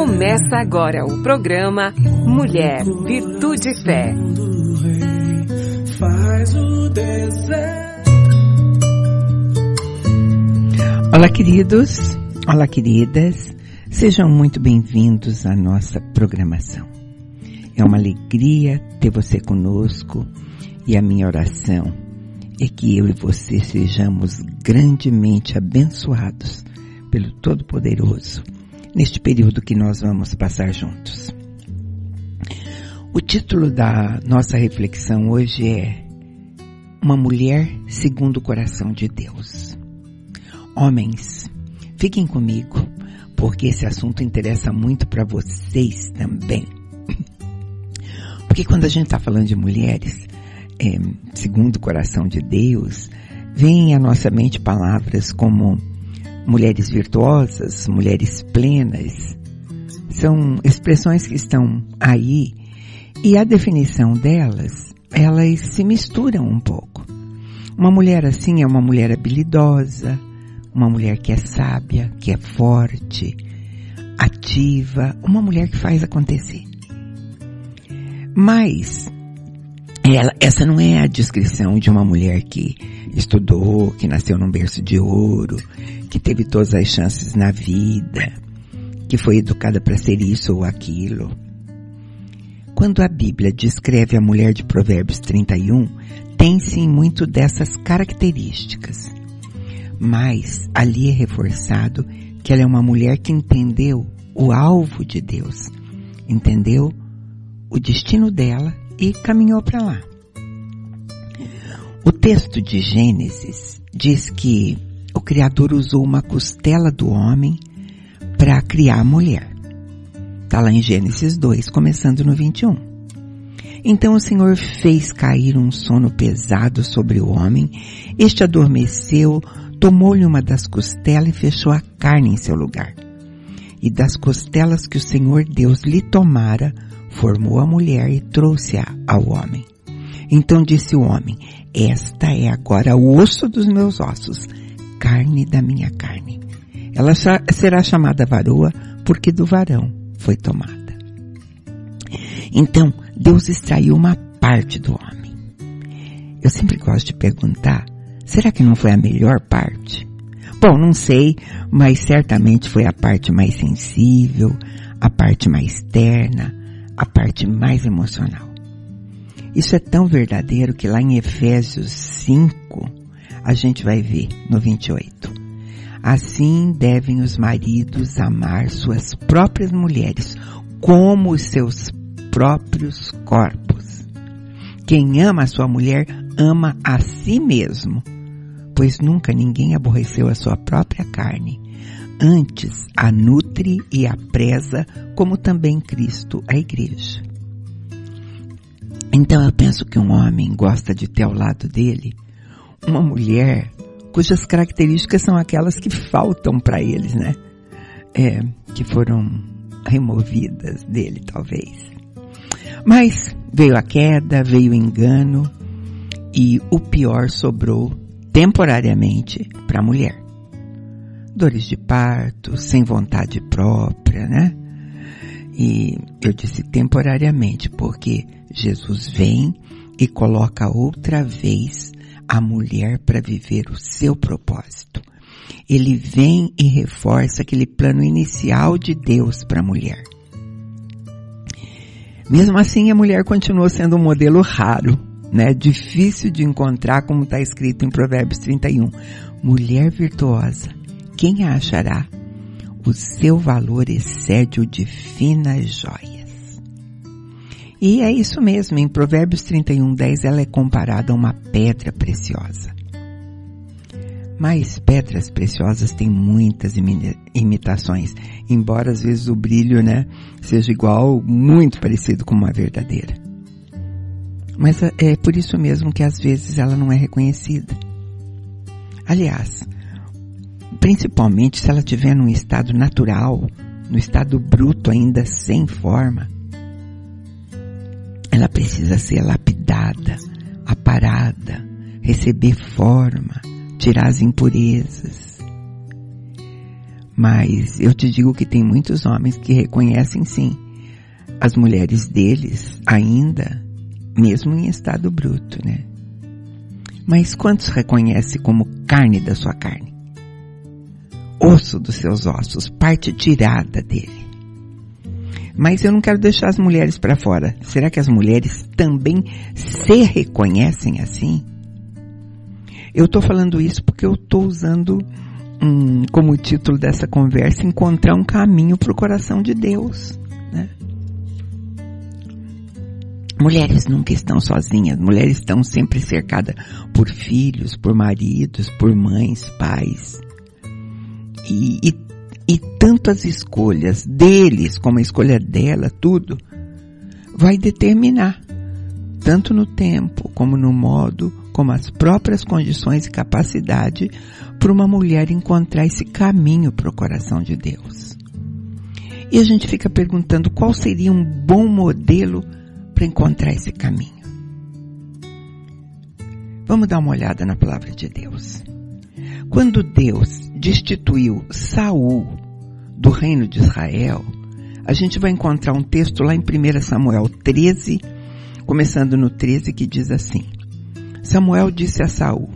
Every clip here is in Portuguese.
Começa agora o programa Mulher, Virtude e Fé. Olá, queridos. Olá, queridas. Sejam muito bem-vindos à nossa programação. É uma alegria ter você conosco e a minha oração é que eu e você sejamos grandemente abençoados pelo Todo-Poderoso neste período que nós vamos passar juntos. O título da nossa reflexão hoje é Uma Mulher segundo o Coração de Deus. Homens, fiquem comigo, porque esse assunto interessa muito para vocês também. Porque quando a gente está falando de mulheres, é, segundo o coração de Deus, vem à nossa mente palavras como mulheres virtuosas, mulheres plenas, são expressões que estão aí e a definição delas, elas se misturam um pouco. Uma mulher assim é uma mulher habilidosa, uma mulher que é sábia, que é forte, ativa, uma mulher que faz acontecer. Mas ela, essa não é a descrição de uma mulher que estudou, que nasceu num berço de ouro, que teve todas as chances na vida, que foi educada para ser isso ou aquilo. Quando a Bíblia descreve a mulher de Provérbios 31, tem sim muito dessas características. Mas ali é reforçado que ela é uma mulher que entendeu o alvo de Deus, entendeu o destino dela e caminhou para lá. O texto de Gênesis diz que o Criador usou uma costela do homem para criar a mulher. Está lá em Gênesis 2, começando no 21. Então o Senhor fez cair um sono pesado sobre o homem, este adormeceu, tomou-lhe uma das costelas e fechou a carne em seu lugar. E das costelas que o Senhor Deus lhe tomara, formou a mulher e trouxe-a ao homem. Então disse o homem, esta é agora o osso dos meus ossos, carne da minha carne. Ela será chamada varoa porque do varão foi tomada. Então, Deus extraiu uma parte do homem. Eu sempre gosto de perguntar, será que não foi a melhor parte? Bom, não sei, mas certamente foi a parte mais sensível, a parte mais terna, a parte mais emocional. Isso é tão verdadeiro que lá em Efésios 5, a gente vai ver no 28. Assim devem os maridos amar suas próprias mulheres como os seus próprios corpos. Quem ama a sua mulher ama a si mesmo, pois nunca ninguém aborreceu a sua própria carne. Antes a nutre e a preza, como também Cristo a igreja. Então eu penso que um homem gosta de ter ao lado dele uma mulher cujas características são aquelas que faltam para eles, né? É, que foram removidas dele, talvez. Mas veio a queda, veio o engano e o pior sobrou temporariamente para a mulher. Dores de parto, sem vontade própria, né? E eu disse temporariamente porque Jesus vem e coloca outra vez a mulher para viver o seu propósito. Ele vem e reforça aquele plano inicial de Deus para a mulher. Mesmo assim, a mulher continua sendo um modelo raro, né? Difícil de encontrar, como está escrito em Provérbios 31. Mulher virtuosa, quem a achará? O seu valor excede o de finas joias. E é isso mesmo, em Provérbios 31, 10 ela é comparada a uma pedra preciosa. Mas pedras preciosas têm muitas imitações, embora às vezes o brilho, né, seja igual, muito parecido com uma verdadeira. Mas é, é por isso mesmo que às vezes ela não é reconhecida. Aliás, principalmente se ela estiver num estado natural, no estado bruto ainda sem forma, ela precisa ser lapidada, aparada, receber forma, tirar as impurezas. Mas eu te digo que tem muitos homens que reconhecem sim as mulheres deles ainda, mesmo em estado bruto, né? Mas quantos reconhece como carne da sua carne? Osso dos seus ossos, parte tirada dele. Mas eu não quero deixar as mulheres para fora. Será que as mulheres também se reconhecem assim? Eu estou falando isso porque eu estou usando hum, como título dessa conversa encontrar um caminho para o coração de Deus. Né? Mulheres nunca estão sozinhas, mulheres estão sempre cercadas por filhos, por maridos, por mães, pais. E, e, e tanto as escolhas deles como a escolha dela, tudo, vai determinar, tanto no tempo como no modo como as próprias condições e capacidade para uma mulher encontrar esse caminho para o coração de Deus. E a gente fica perguntando qual seria um bom modelo para encontrar esse caminho. Vamos dar uma olhada na palavra de Deus. Quando Deus destituiu Saul do reino de Israel, a gente vai encontrar um texto lá em 1 Samuel 13, começando no 13, que diz assim: Samuel disse a Saul: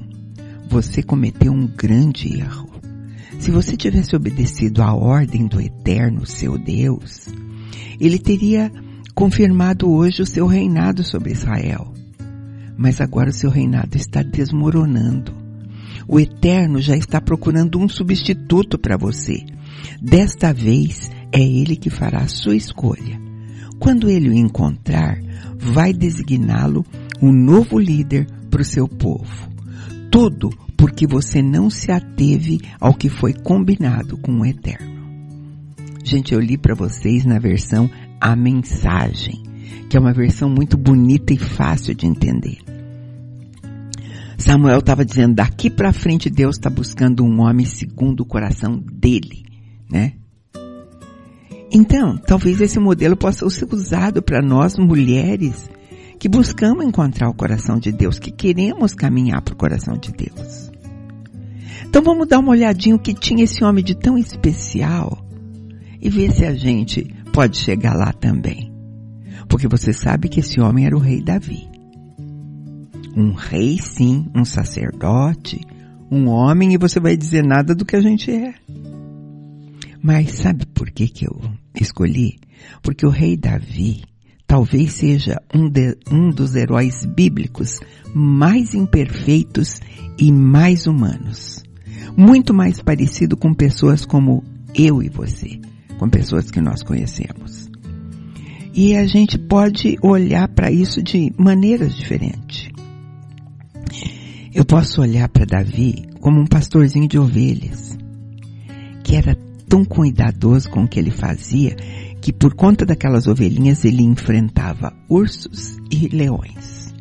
Você cometeu um grande erro. Se você tivesse obedecido à ordem do Eterno, seu Deus, ele teria confirmado hoje o seu reinado sobre Israel. Mas agora o seu reinado está desmoronando. O Eterno já está procurando um substituto para você. Desta vez é ele que fará a sua escolha. Quando ele o encontrar, vai designá-lo um novo líder para o seu povo. Tudo porque você não se ateve ao que foi combinado com o Eterno. Gente, eu li para vocês na versão A Mensagem, que é uma versão muito bonita e fácil de entender. Samuel estava dizendo, daqui para frente Deus está buscando um homem segundo o coração dele, né? Então, talvez esse modelo possa ser usado para nós mulheres que buscamos encontrar o coração de Deus, que queremos caminhar para o coração de Deus. Então vamos dar uma olhadinha o que tinha esse homem de tão especial e ver se a gente pode chegar lá também. Porque você sabe que esse homem era o rei Davi. Um rei sim, um sacerdote, um homem e você vai dizer nada do que a gente é. Mas sabe por que que eu escolhi? Porque o rei Davi, talvez seja um, de, um dos heróis bíblicos mais imperfeitos e mais humanos. Muito mais parecido com pessoas como eu e você, com pessoas que nós conhecemos. E a gente pode olhar para isso de maneiras diferentes. Eu posso olhar para Davi como um pastorzinho de ovelhas, que era tão cuidadoso com o que ele fazia que por conta daquelas ovelhinhas ele enfrentava ursos e leões.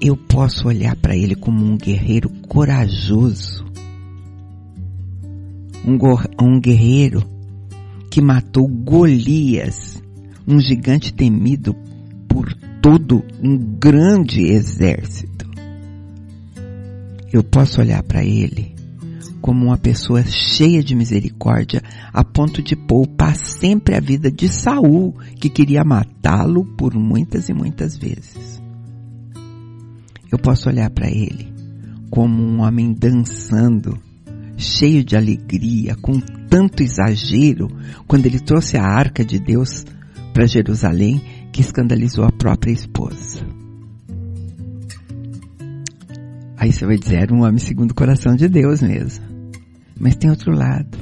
Eu posso olhar para ele como um guerreiro corajoso, um, um guerreiro que matou Golias, um gigante temido por todo um grande exército. Eu posso olhar para ele como uma pessoa cheia de misericórdia, a ponto de poupar sempre a vida de Saul, que queria matá-lo por muitas e muitas vezes. Eu posso olhar para ele como um homem dançando, cheio de alegria, com tanto exagero, quando ele trouxe a arca de Deus para Jerusalém, que escandalizou a própria esposa. Aí você vai dizer, era um homem segundo o coração de Deus mesmo. Mas tem outro lado.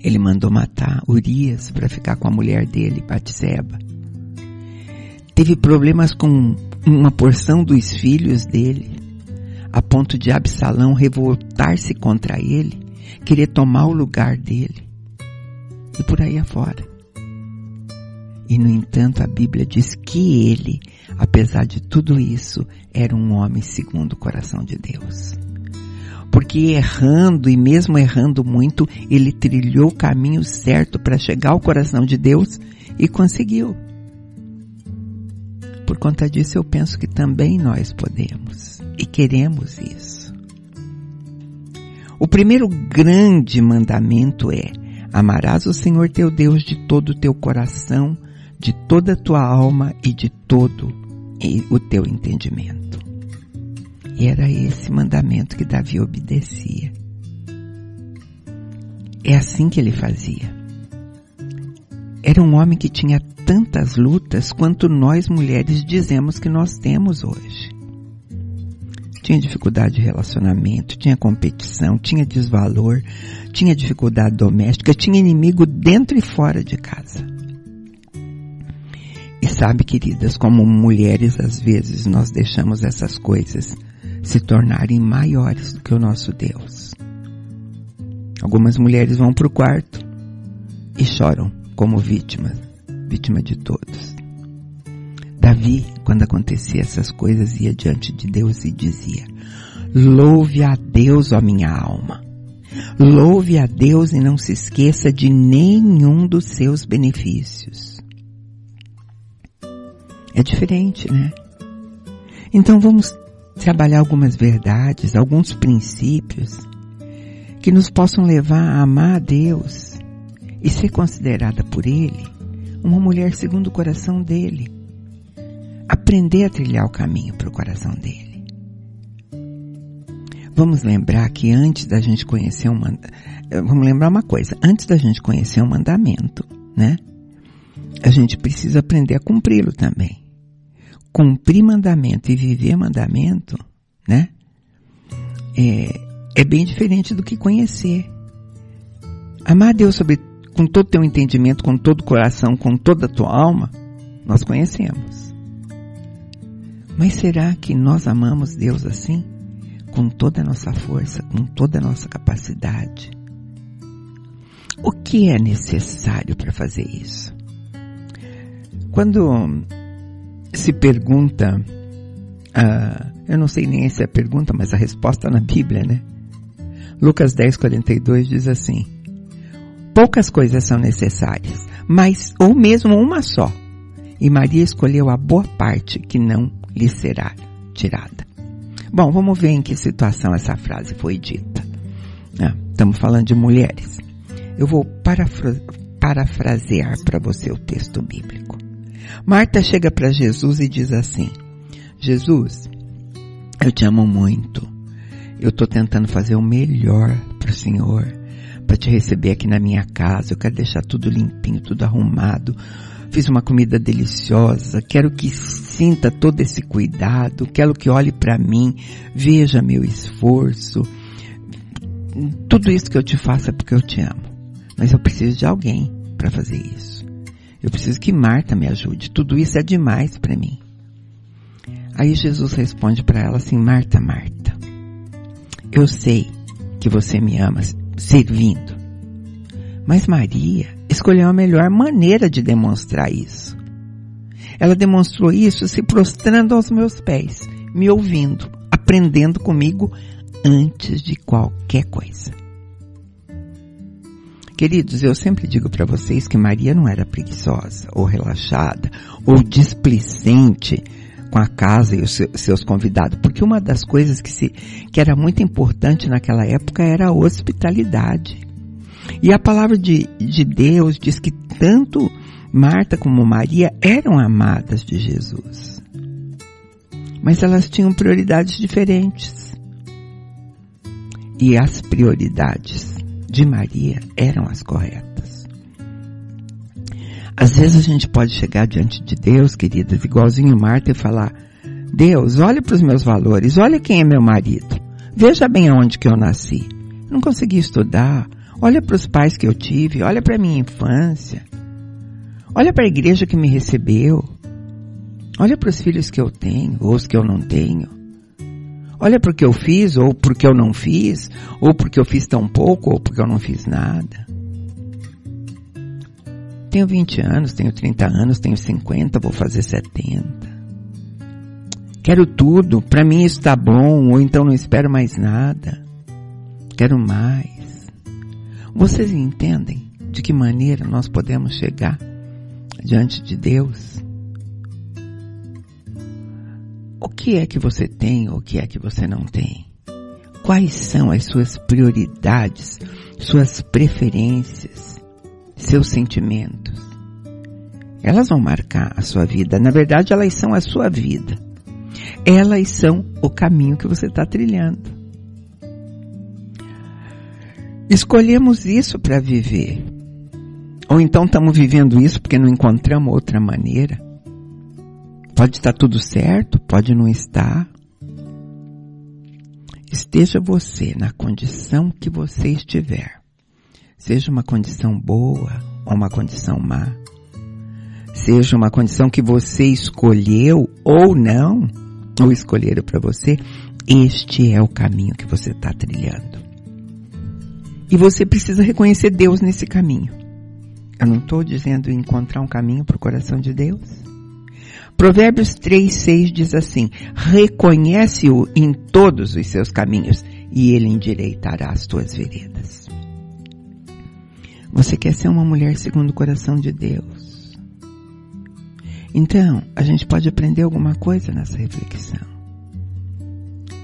Ele mandou matar Urias para ficar com a mulher dele, Batseba. Teve problemas com uma porção dos filhos dele, a ponto de Absalão revoltar-se contra ele, querer tomar o lugar dele. E por aí afora. E no entanto a Bíblia diz que ele, apesar de tudo isso, era um homem segundo o coração de Deus porque errando e mesmo errando muito, ele trilhou o caminho certo para chegar ao coração de Deus e conseguiu. Por conta disso, eu penso que também nós podemos e queremos isso. O primeiro grande mandamento é: amarás o Senhor teu Deus de todo o teu coração, de toda a tua alma e de todo o teu entendimento. E era esse mandamento que Davi obedecia. É assim que ele fazia. Era um homem que tinha tantas lutas quanto nós mulheres dizemos que nós temos hoje. Tinha dificuldade de relacionamento, tinha competição, tinha desvalor, tinha dificuldade doméstica, tinha inimigo dentro e fora de casa. E sabe, queridas, como mulheres, às vezes nós deixamos essas coisas se tornarem maiores do que o nosso Deus. Algumas mulheres vão para o quarto e choram como vítimas, vítima de todos. Davi, quando acontecia essas coisas, ia diante de Deus e dizia: Louve a Deus, ó minha alma. Louve a Deus e não se esqueça de nenhum dos seus benefícios. É diferente, né? Então vamos trabalhar algumas verdades, alguns princípios que nos possam levar a amar a Deus e ser considerada por Ele uma mulher segundo o coração dele. Aprender a trilhar o caminho para o coração dele. Vamos lembrar que antes da gente conhecer um vamos lembrar uma coisa, antes da gente conhecer um mandamento, né? A gente precisa aprender a cumpri-lo também cumprir mandamento e viver mandamento, né? É, é bem diferente do que conhecer. Amar Deus sobre, com todo o teu entendimento, com todo o coração, com toda a tua alma, nós conhecemos. Mas será que nós amamos Deus assim? Com toda a nossa força, com toda a nossa capacidade? O que é necessário para fazer isso? Quando se pergunta, ah, eu não sei nem se é a pergunta, mas a resposta na Bíblia, né? Lucas 10, 42 diz assim, poucas coisas são necessárias, mas, ou mesmo uma só. E Maria escolheu a boa parte que não lhe será tirada. Bom, vamos ver em que situação essa frase foi dita. Ah, estamos falando de mulheres. Eu vou parafra parafrasear para você o texto bíblico. Marta chega para Jesus e diz assim: Jesus, eu te amo muito. Eu estou tentando fazer o melhor para o Senhor, para te receber aqui na minha casa. Eu quero deixar tudo limpinho, tudo arrumado. Fiz uma comida deliciosa. Quero que sinta todo esse cuidado. Quero que olhe para mim, veja meu esforço. Tudo isso que eu te faço é porque eu te amo. Mas eu preciso de alguém para fazer isso. Eu preciso que Marta me ajude. Tudo isso é demais para mim. Aí Jesus responde para ela assim: Marta, Marta, eu sei que você me ama servindo. Mas Maria escolheu a melhor maneira de demonstrar isso. Ela demonstrou isso se prostrando aos meus pés, me ouvindo, aprendendo comigo antes de qualquer coisa. Queridos, eu sempre digo para vocês que Maria não era preguiçosa, ou relaxada, ou displicente com a casa e os seus convidados, porque uma das coisas que, se, que era muito importante naquela época era a hospitalidade. E a palavra de, de Deus diz que tanto Marta como Maria eram amadas de Jesus. Mas elas tinham prioridades diferentes. E as prioridades de Maria eram as corretas. Às vezes a gente pode chegar diante de Deus, queridas, igualzinho Marta e falar, Deus, olha para os meus valores, olha quem é meu marido, veja bem aonde que eu nasci. Não consegui estudar, olha para os pais que eu tive, olha para minha infância, olha para a igreja que me recebeu, olha para os filhos que eu tenho, ou os que eu não tenho. Olha porque eu fiz, ou porque eu não fiz, ou porque eu fiz tão pouco, ou porque eu não fiz nada. Tenho 20 anos, tenho 30 anos, tenho 50, vou fazer 70. Quero tudo, para mim isso está bom, ou então não espero mais nada. Quero mais. Vocês entendem de que maneira nós podemos chegar diante de Deus? O que é que você tem ou o que é que você não tem? quais são as suas prioridades, suas preferências, seus sentimentos. Elas vão marcar a sua vida. Na verdade, elas são a sua vida. Elas são o caminho que você está trilhando. Escolhemos isso para viver. Ou então estamos vivendo isso porque não encontramos outra maneira. Pode estar tudo certo, pode não estar. Esteja você na condição que você estiver. Seja uma condição boa ou uma condição má. Seja uma condição que você escolheu ou não, ou escolheram para você, este é o caminho que você está trilhando. E você precisa reconhecer Deus nesse caminho. Eu não estou dizendo encontrar um caminho para o coração de Deus. Provérbios 3, 6 diz assim, reconhece-o em todos os seus caminhos e ele endireitará as tuas veredas. Você quer ser uma mulher segundo o coração de Deus. Então, a gente pode aprender alguma coisa nessa reflexão.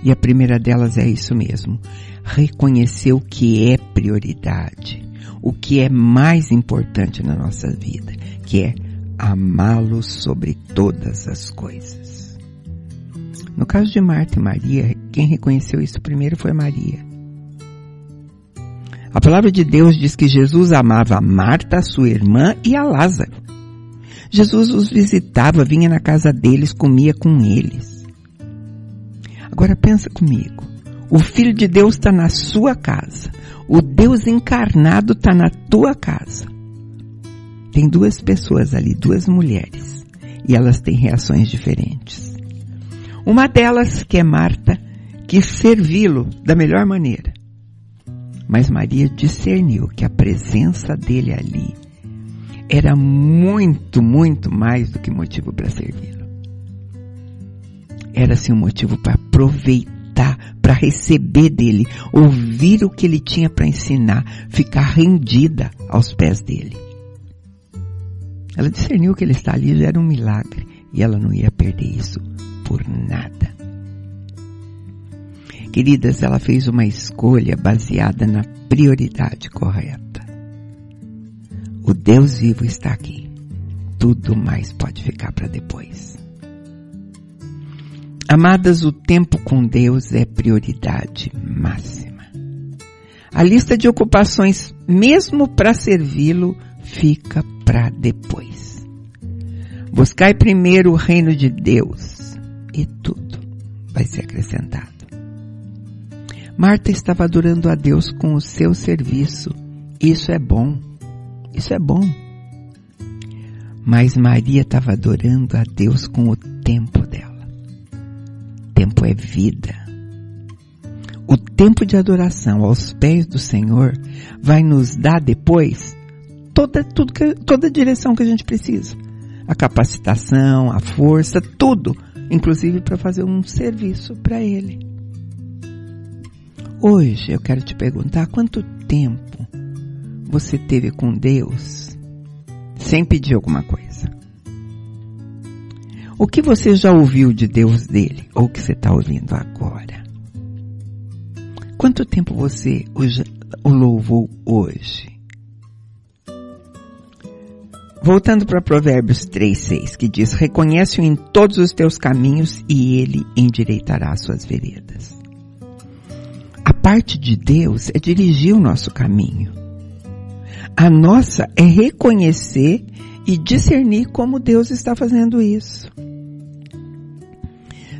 E a primeira delas é isso mesmo. Reconhecer o que é prioridade, o que é mais importante na nossa vida, que é amá-lo sobre todas as coisas. No caso de Marta e Maria, quem reconheceu isso primeiro foi Maria. A palavra de Deus diz que Jesus amava Marta, sua irmã, e a Lázaro. Jesus os visitava, vinha na casa deles, comia com eles. Agora pensa comigo. O Filho de Deus está na sua casa. O Deus encarnado está na tua casa. Tem duas pessoas ali, duas mulheres, e elas têm reações diferentes. Uma delas, que é Marta, quis servi-lo da melhor maneira. Mas Maria discerniu que a presença dele ali era muito, muito mais do que motivo para servi-lo. Era sim um motivo para aproveitar, para receber dele, ouvir o que ele tinha para ensinar, ficar rendida aos pés dele. Ela discerniu que ele está ali era um milagre e ela não ia perder isso por nada. Queridas, ela fez uma escolha baseada na prioridade correta. O Deus vivo está aqui. Tudo mais pode ficar para depois. Amadas, o tempo com Deus é prioridade máxima. A lista de ocupações, mesmo para servi-lo, fica para depois. Buscai primeiro o reino de Deus e tudo vai ser acrescentado. Marta estava adorando a Deus com o seu serviço. Isso é bom. Isso é bom. Mas Maria estava adorando a Deus com o tempo dela. Tempo é vida. O tempo de adoração aos pés do Senhor vai nos dar depois toda, tudo que, toda a direção que a gente precisa. A capacitação, a força, tudo. Inclusive para fazer um serviço para Ele. Hoje eu quero te perguntar quanto tempo você teve com Deus sem pedir alguma coisa. O que você já ouviu de Deus dele ou que você está ouvindo agora? Quanto tempo você o louvou hoje? Voltando para Provérbios 3:6, que diz: "Reconhece-o em todos os teus caminhos e ele endireitará as suas veredas." A parte de Deus é dirigir o nosso caminho. A nossa é reconhecer e discernir como Deus está fazendo isso.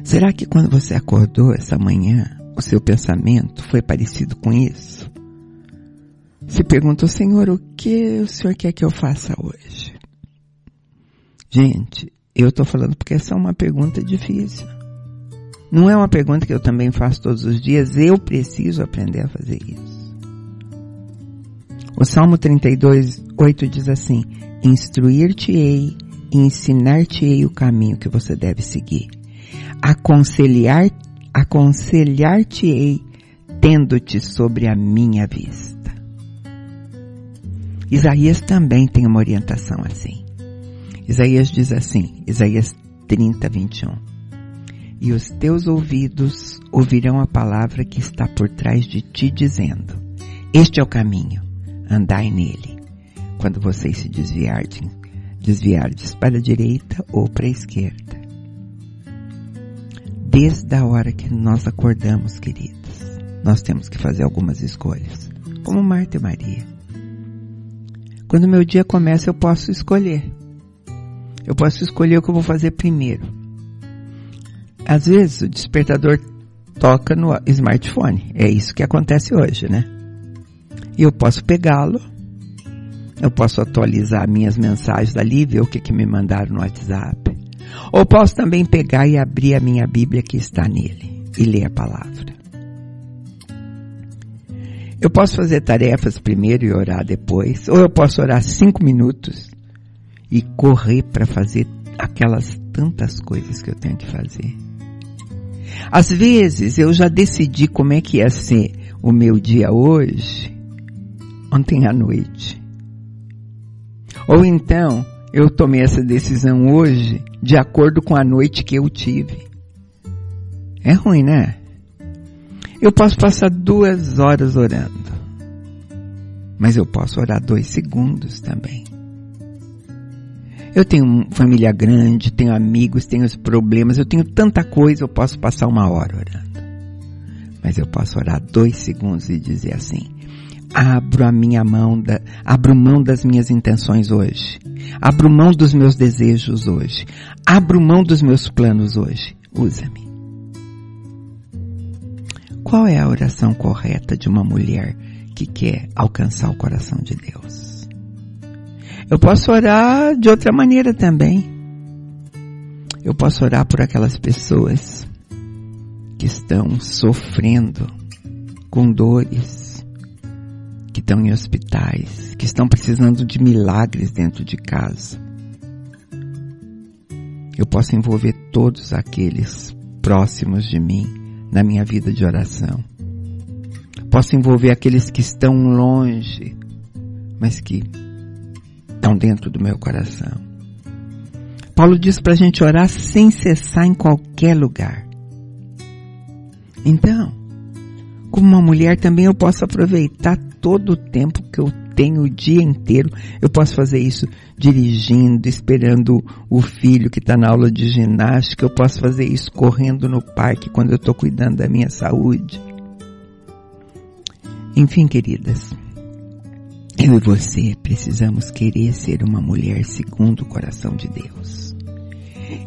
Será que quando você acordou essa manhã, o seu pensamento foi parecido com isso? Se perguntou, Senhor, o que o Senhor quer que eu faça hoje? Gente, eu estou falando porque essa é uma pergunta difícil. Não é uma pergunta que eu também faço todos os dias, eu preciso aprender a fazer isso. O Salmo 32, 8 diz assim, Instruir-te-ei e ensinar-te-ei o caminho que você deve seguir. Aconselhar, aconselhar-te-ei tendo-te sobre a minha vista. Isaías também tem uma orientação assim. Isaías diz assim, Isaías 30, 21. e os teus ouvidos ouvirão a palavra que está por trás de ti dizendo, este é o caminho, andai nele. Quando vocês se desviarem, desviardes para a direita ou para a esquerda. Desde a hora que nós acordamos, queridos, nós temos que fazer algumas escolhas, como Marta e Maria. Quando meu dia começa, eu posso escolher. Eu posso escolher o que eu vou fazer primeiro às vezes o despertador toca no smartphone. É isso que acontece hoje, né? E eu posso pegá-lo, eu posso atualizar minhas mensagens ali, ver o que, que me mandaram no WhatsApp. Ou posso também pegar e abrir a minha Bíblia que está nele e ler a palavra. Eu posso fazer tarefas primeiro e orar depois, ou eu posso orar cinco minutos e correr para fazer aquelas tantas coisas que eu tenho que fazer. Às vezes eu já decidi como é que ia ser o meu dia hoje, ontem à noite. Ou então eu tomei essa decisão hoje de acordo com a noite que eu tive. É ruim, né? Eu posso passar duas horas orando, mas eu posso orar dois segundos também. Eu tenho família grande, tenho amigos, tenho os problemas, eu tenho tanta coisa, eu posso passar uma hora orando. Mas eu posso orar dois segundos e dizer assim, abro a minha mão, da, abro mão das minhas intenções hoje. Abro mão dos meus desejos hoje. Abro mão dos meus planos hoje. Usa-me. Qual é a oração correta de uma mulher que quer alcançar o coração de Deus? Eu posso orar de outra maneira também. Eu posso orar por aquelas pessoas que estão sofrendo com dores, que estão em hospitais, que estão precisando de milagres dentro de casa. Eu posso envolver todos aqueles próximos de mim na minha vida de oração. Posso envolver aqueles que estão longe, mas que estão dentro do meu coração. Paulo diz para a gente orar sem cessar em qualquer lugar. Então, como uma mulher também eu posso aproveitar todo o tempo que eu tenho o dia inteiro. Eu posso fazer isso dirigindo, esperando o filho que está na aula de ginástica. Eu posso fazer isso correndo no parque quando eu estou cuidando da minha saúde. Enfim, queridas, eu e você precisamos querer ser uma mulher segundo o coração de Deus.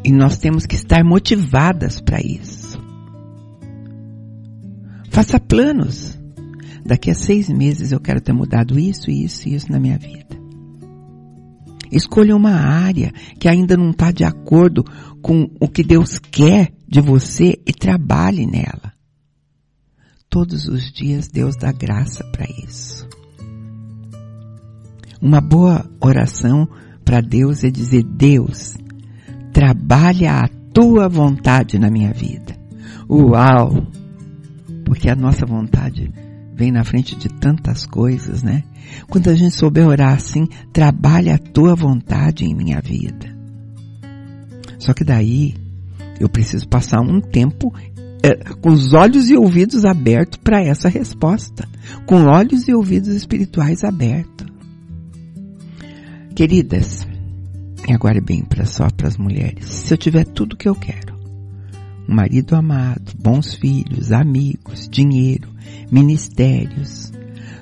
E nós temos que estar motivadas para isso. Faça planos. Daqui a seis meses eu quero ter mudado isso, isso e isso na minha vida. Escolha uma área que ainda não está de acordo com o que Deus quer de você e trabalhe nela. Todos os dias Deus dá graça para isso. Uma boa oração para Deus é dizer: Deus, trabalha a tua vontade na minha vida. Uau! Porque a nossa vontade vem na frente de tantas coisas, né? Quando a gente souber orar assim, trabalha a tua vontade em minha vida. Só que daí eu preciso passar um tempo é, com os olhos e ouvidos abertos para essa resposta, com olhos e ouvidos espirituais abertos. Queridas, e agora bem para só para as mulheres, se eu tiver tudo que eu quero, um marido amado, bons filhos, amigos, dinheiro, ministérios,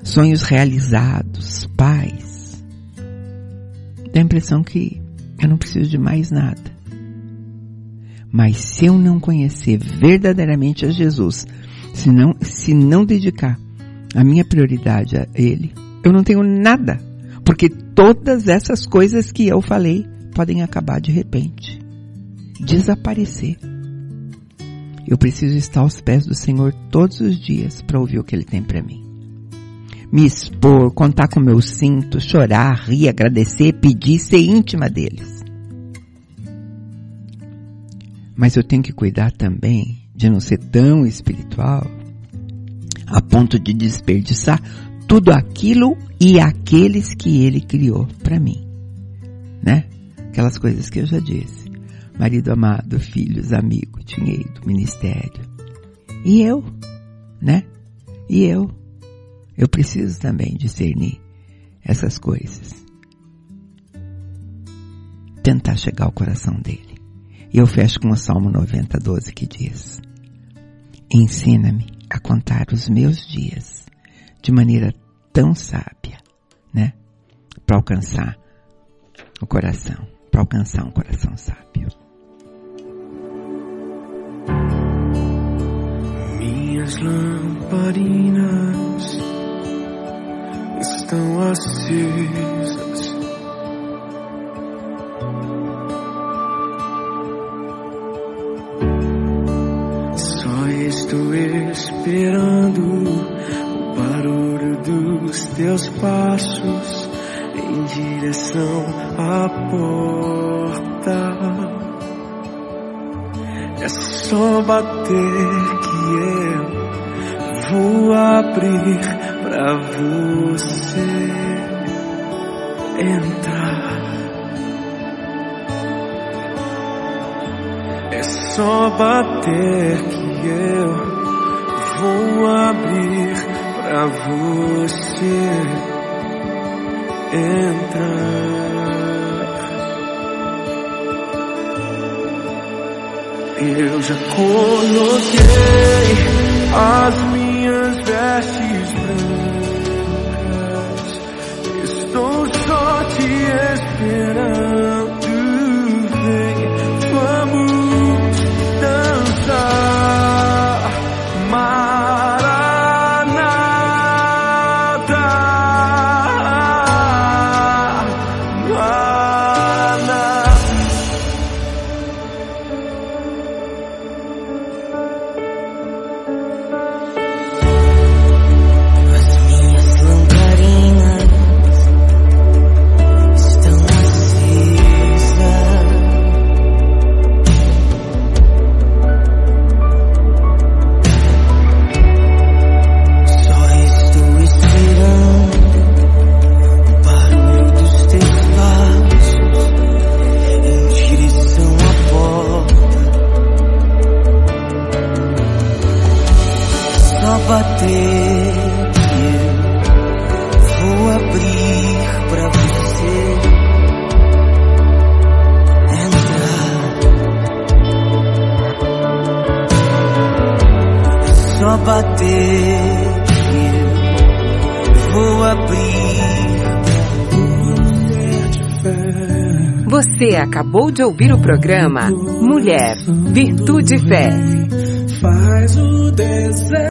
sonhos realizados, paz, dá a impressão que eu não preciso de mais nada. Mas se eu não conhecer verdadeiramente a Jesus, se não, se não dedicar a minha prioridade a Ele, eu não tenho nada porque todas essas coisas que eu falei podem acabar de repente. Desaparecer. Eu preciso estar aos pés do Senhor todos os dias para ouvir o que Ele tem para mim. Me expor, contar com meu cinto, chorar, rir, agradecer, pedir, ser íntima deles. Mas eu tenho que cuidar também de não ser tão espiritual a ponto de desperdiçar tudo aquilo e aqueles que ele criou para mim, né? Aquelas coisas que eu já disse. Marido amado, filhos, amigo, dinheiro, ministério. E eu, né? E eu, eu preciso também discernir essas coisas. Tentar chegar ao coração dele. E eu fecho com o Salmo 90, 12 que diz: Ensina-me a contar os meus dias de maneira tão sábia, né? Para alcançar o coração, para alcançar um coração sábio. Minhas lamparinas estão acesas. Só estou esperando o barulho dos teus passos em direção à porta. É só bater que eu vou abrir pra você entrar. É só bater que eu vou abrir pra você entrar. Eu já coloquei as minhas vestes brancas. Estou só te esperando. Acabou de ouvir o programa Mulher, Virtude e Fé. Faz o.